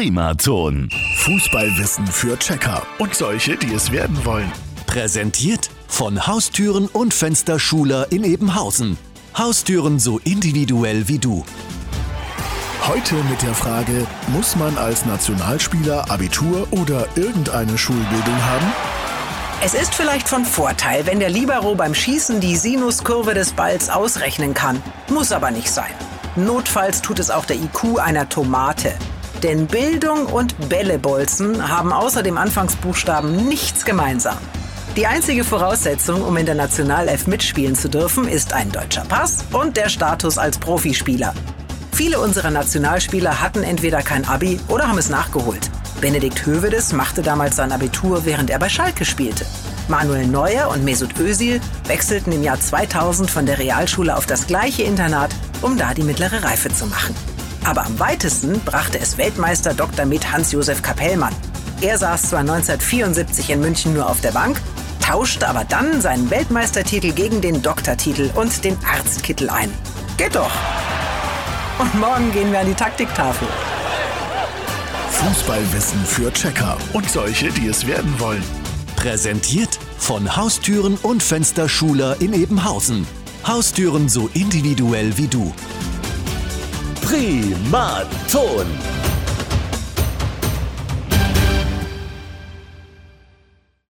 Primaton. Fußballwissen für Checker und solche, die es werden wollen. Präsentiert von Haustüren und Fensterschuler in Ebenhausen. Haustüren so individuell wie du. Heute mit der Frage, muss man als Nationalspieler Abitur oder irgendeine Schulbildung haben? Es ist vielleicht von Vorteil, wenn der Libero beim Schießen die Sinuskurve des Balls ausrechnen kann. Muss aber nicht sein. Notfalls tut es auch der IQ einer Tomate. Denn Bildung und Bällebolzen haben außer dem Anfangsbuchstaben nichts gemeinsam. Die einzige Voraussetzung, um in der Nationalelf mitspielen zu dürfen, ist ein deutscher Pass und der Status als Profispieler. Viele unserer Nationalspieler hatten entweder kein Abi oder haben es nachgeholt. Benedikt Hövedes machte damals sein Abitur, während er bei Schalke spielte. Manuel Neuer und Mesut Özil wechselten im Jahr 2000 von der Realschule auf das gleiche Internat, um da die mittlere Reife zu machen. Aber am weitesten brachte es Weltmeister Dr. Med Hans-Josef Kapellmann. Er saß zwar 1974 in München nur auf der Bank, tauschte aber dann seinen Weltmeistertitel gegen den Doktortitel und den Arztkittel ein. Geht doch! Und morgen gehen wir an die Taktiktafel. Fußballwissen für Checker und solche, die es werden wollen. Präsentiert von Haustüren und Fensterschuler in Ebenhausen. Haustüren so individuell wie du. Primaton.